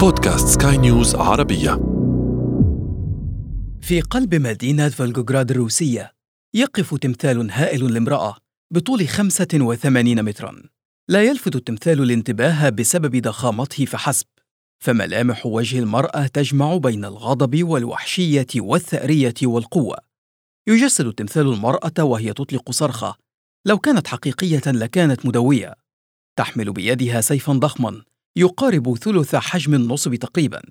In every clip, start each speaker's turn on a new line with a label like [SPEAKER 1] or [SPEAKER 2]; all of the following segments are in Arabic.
[SPEAKER 1] بودكاست سكاي نيوز عربية.
[SPEAKER 2] في قلب مدينة فولغوغراد الروسية يقف تمثال هائل لامرأة بطول 85 مترا. لا يلفت التمثال الانتباه بسبب ضخامته فحسب فملامح وجه المرأة تجمع بين الغضب والوحشية والثأرية والقوة. يجسد التمثال المرأة وهي تطلق صرخة لو كانت حقيقية لكانت مدوية. تحمل بيدها سيفا ضخما يقارب ثلث حجم النصب تقريبا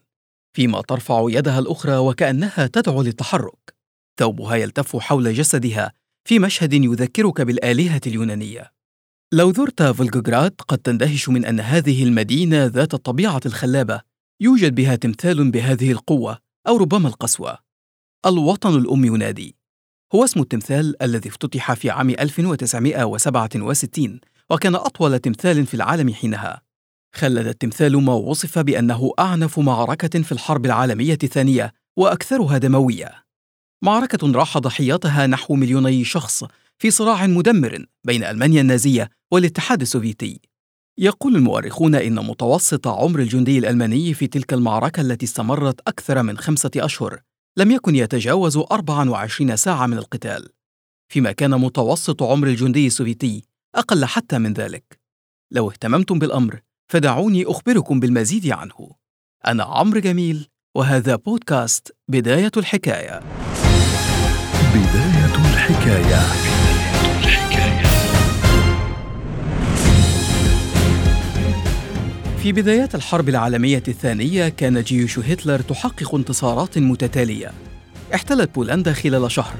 [SPEAKER 2] فيما ترفع يدها الأخرى وكأنها تدعو للتحرك. ثوبها يلتف حول جسدها في مشهد يذكرك بالآلهة اليونانية. لو زرت فولغوغراد قد تندهش من أن هذه المدينة ذات الطبيعة الخلابة. يوجد بها تمثال بهذه القوة أو ربما القسوة. الوطن الأم ينادي. هو اسم التمثال الذي افتتح في عام 1967 وكان أطول تمثال في العالم حينها. خلد التمثال ما وصف بأنه أعنف معركة في الحرب العالمية الثانية وأكثرها دموية. معركة راح ضحيتها نحو مليوني شخص في صراع مدمر بين ألمانيا النازية والاتحاد السوفيتي. يقول المؤرخون إن متوسط عمر الجندي الألماني في تلك المعركة التي استمرت أكثر من خمسة أشهر لم يكن يتجاوز 24 ساعة من القتال فيما كان متوسط عمر الجندي السوفيتي أقل حتى من ذلك. لو اهتممتم بالأمر فدعوني أخبركم بالمزيد عنه. أنا عمرو جميل وهذا بودكاست بداية الحكاية.
[SPEAKER 1] بداية الحكاية.
[SPEAKER 2] في بدايات الحرب العالمية الثانية كانت جيوش هتلر تحقق انتصارات متتالية. احتلت بولندا خلال شهر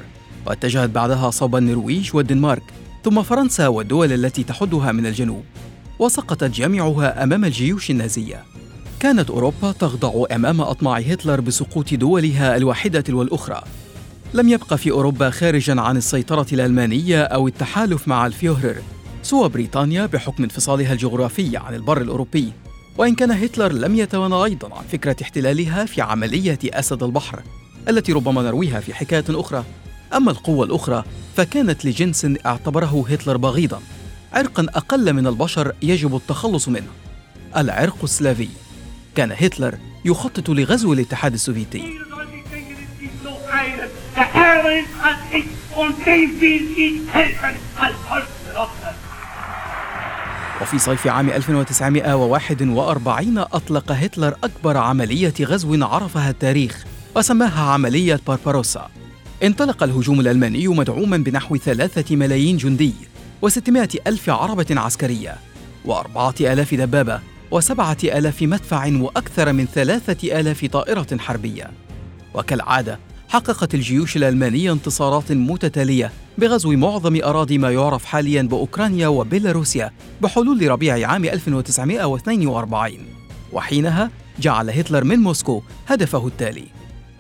[SPEAKER 2] واتجهت بعدها صوب النرويج والدنمارك ثم فرنسا والدول التي تحدها من الجنوب. وسقطت جميعها أمام الجيوش النازية. كانت أوروبا تخضع أمام أطماع هتلر بسقوط دولها الواحدة والأخرى. لم يبقى في أوروبا خارجا عن السيطرة الألمانية أو التحالف مع الفيوهرر. سوى بريطانيا بحكم انفصالها الجغرافي عن البر الأوروبي. وإن كان هتلر لم يتوانى أيضا عن فكرة احتلالها في عملية أسد البحر التي ربما نرويها في حكاية أخرى. أما القوة الأخرى فكانت لجنس اعتبره هتلر بغيضا. عرقا أقل من البشر يجب التخلص منه. العرق السلافي. كان هتلر يخطط لغزو الاتحاد السوفيتي. وفي صيف عام 1941 أطلق هتلر أكبر عملية غزو عرفها التاريخ وسماها عملية بارباروسا. انطلق الهجوم الألماني مدعوما بنحو ثلاثة ملايين جندي. وستمائة ألف عربة عسكرية وأربعة آلاف دبابة وسبعة آلاف مدفع وأكثر من ثلاثة آلاف طائرة حربية. وكالعادة حققت الجيوش الألمانية انتصارات متتالية بغزو معظم أراضي ما يعرف حاليا بأوكرانيا وبيلاروسيا بحلول ربيع عام 1942 وحينها جعل هتلر من موسكو هدفه التالي.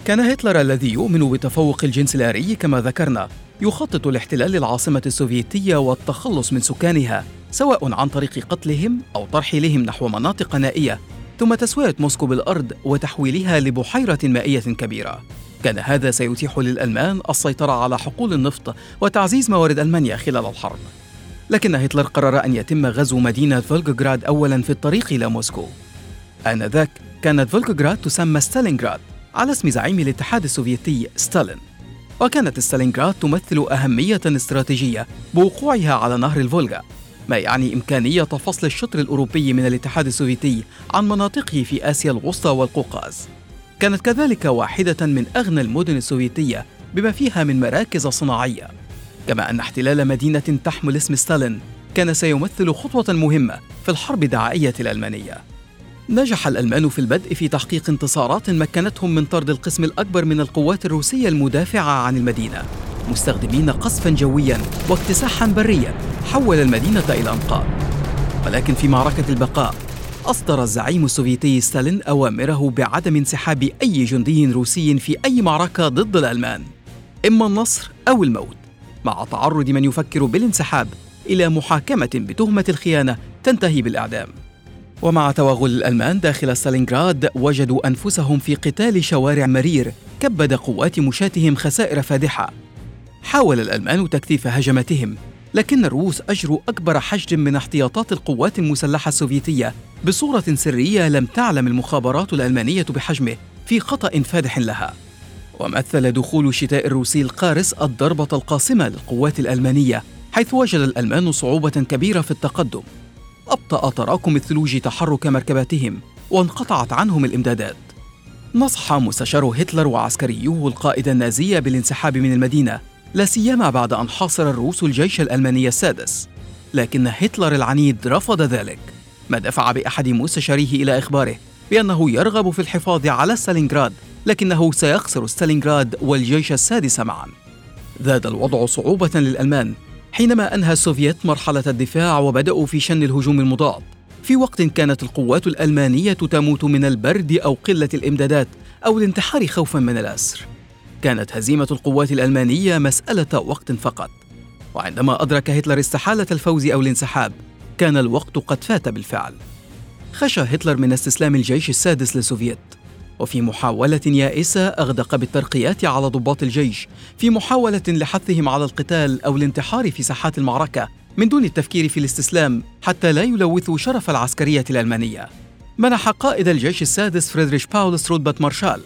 [SPEAKER 2] كان هتلر الذي يؤمن بتفوق الجنس الآري كما ذكرنا يخطط لاحتلال العاصمة السوفيتية والتخلص من سكانها سواء عن طريق قتلهم أو ترحيلهم نحو مناطق نائية ثم تسوية موسكو بالأرض وتحويلها لبحيرة مائية كبيرة. كان هذا سيتيح للألمان السيطرة على حقول النفط وتعزيز موارد ألمانيا خلال الحرب. لكن هتلر قرر أن يتم غزو مدينة فولغوغراد أولا في الطريق إلى موسكو. آنذاك كانت فولغوغراد تسمى ستالينغراد. على اسم زعيم الاتحاد السوفيتي ستالين. وكانت ستالينغراد تمثل أهمية استراتيجية بوقوعها على نهر الفولغا ما يعني إمكانية فصل الشطر الأوروبي من الاتحاد السوفيتي عن مناطقه في آسيا الوسطى والقوقاز. كانت كذلك واحدة من أغنى المدن السوفيتية بما فيها من مراكز صناعية. كما أن احتلال مدينة تحمل اسم ستالين كان سيمثل خطوة مهمة في الحرب الدعائية الألمانية. نجح الألمان في البدء في تحقيق انتصارات مكنتهم من طرد القسم الأكبر من القوات الروسية المدافعة عن المدينة مستخدمين قصفا جويا واكتساحا بريا حول المدينة إلى أنقاض. ولكن في معركة البقاء أصدر الزعيم السوفيتي ستالين أوامره بعدم انسحاب أي جندي روسي في أي معركة ضد الألمان إما النصر أو الموت مع تعرض من يفكر بالانسحاب إلى محاكمة بتهمة الخيانة تنتهي بالإعدام. ومع توغل الألمان داخل ستالينغراد وجدوا أنفسهم في قتال شوارع مرير كبد قوات مشاتهم خسائر فادحة. حاول الألمان تكثيف هجماتهم لكن الروس أجروا أكبر حشد من احتياطات القوات المسلحة السوفيتية. بصورة سرية لم تعلم المخابرات الألمانية بحجمه في خطأ فادح لها. ومثل دخول الشتاء الروسي القارس الضربة القاصمة للقوات الألمانية حيث وجد الألمان صعوبة كبيرة في التقدم. أبطأ تراكم الثلوج تحرك مركباتهم وانقطعت عنهم الإمدادات. نصح مستشار هتلر وعسكريوه القائد النازي بالانسحاب من المدينة لا سيما بعد أن حاصر الروس الجيش الألماني السادس. لكن هتلر العنيد رفض ذلك. ما دفع بأحد مستشاريه إلى إخباره بأنه يرغب في الحفاظ على ستالينغراد لكنه سيخسر ستالينغراد والجيش السادس معا. زاد الوضع صعوبة للألمان حينما أنهى السوفييت مرحلة الدفاع وبدأوا في شن الهجوم المضاد. في وقت كانت القوات الألمانية تموت من البرد أو قلة الإمدادات أو الانتحار خوفا من الأسر. كانت هزيمة القوات الألمانية مسألة وقت فقط. وعندما أدرك هتلر استحالة الفوز أو الانسحاب كان الوقت قد فات بالفعل. خشى هتلر من استسلام الجيش السادس للسوفييت. وفي محاولة يائسة أغدق بالترقيات على ضباط الجيش في محاولة لحثهم على القتال أو الانتحار في ساحات المعركة من دون التفكير في الاستسلام حتى لا يلوثوا شرف العسكرية الألمانية. منح قائد الجيش السادس فريدريش باولس رتبة مارشال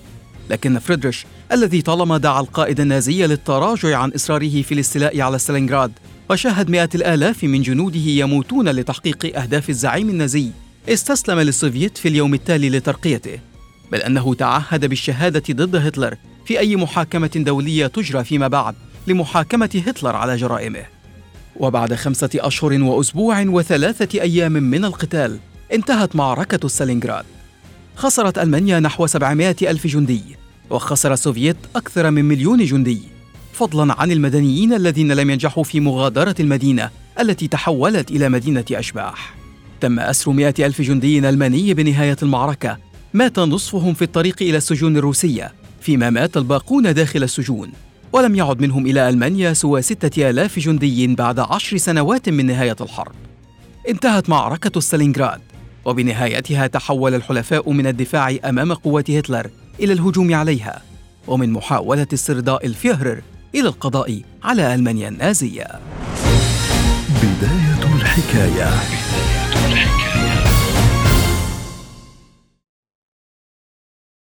[SPEAKER 2] لكن فريدريش الذي طالما دعا القائد النازي للتراجع عن إصراره في الاستيلاء على ستالينغراد وشاهد مئات الآلاف من جنوده يموتون لتحقيق أهداف الزعيم النازي استسلم للسوفييت في اليوم التالي لترقيته. بل أنه تعهد بالشهادة ضد هتلر في أي محاكمة دولية تجرى فيما بعد لمحاكمة هتلر على جرائمه. وبعد خمسة أشهر وأسبوع وثلاثة أيام من القتال انتهت معركة ستالينغراد خسرت ألمانيا نحو 700 ألف جندي وخسر السوفييت أكثر من مليون جندي فضلا عن المدنيين الذين لم ينجحوا في مغادرة المدينة التي تحولت إلى مدينة أشباح. تم أسر مئة ألف جندي ألماني بنهاية المعركة مات نصفهم في الطريق إلى السجون الروسية فيما مات الباقون داخل السجون ولم يعد منهم إلى ألمانيا سوى ستة آلاف جندي بعد عشر سنوات من نهاية الحرب. انتهت معركة ستالينغراد وبنهايتها تحول الحلفاء من الدفاع أمام قوات هتلر إلى الهجوم عليها ومن محاولة استرضاء الفيهرر إلى القضاء على ألمانيا النازية.
[SPEAKER 1] بداية الحكاية.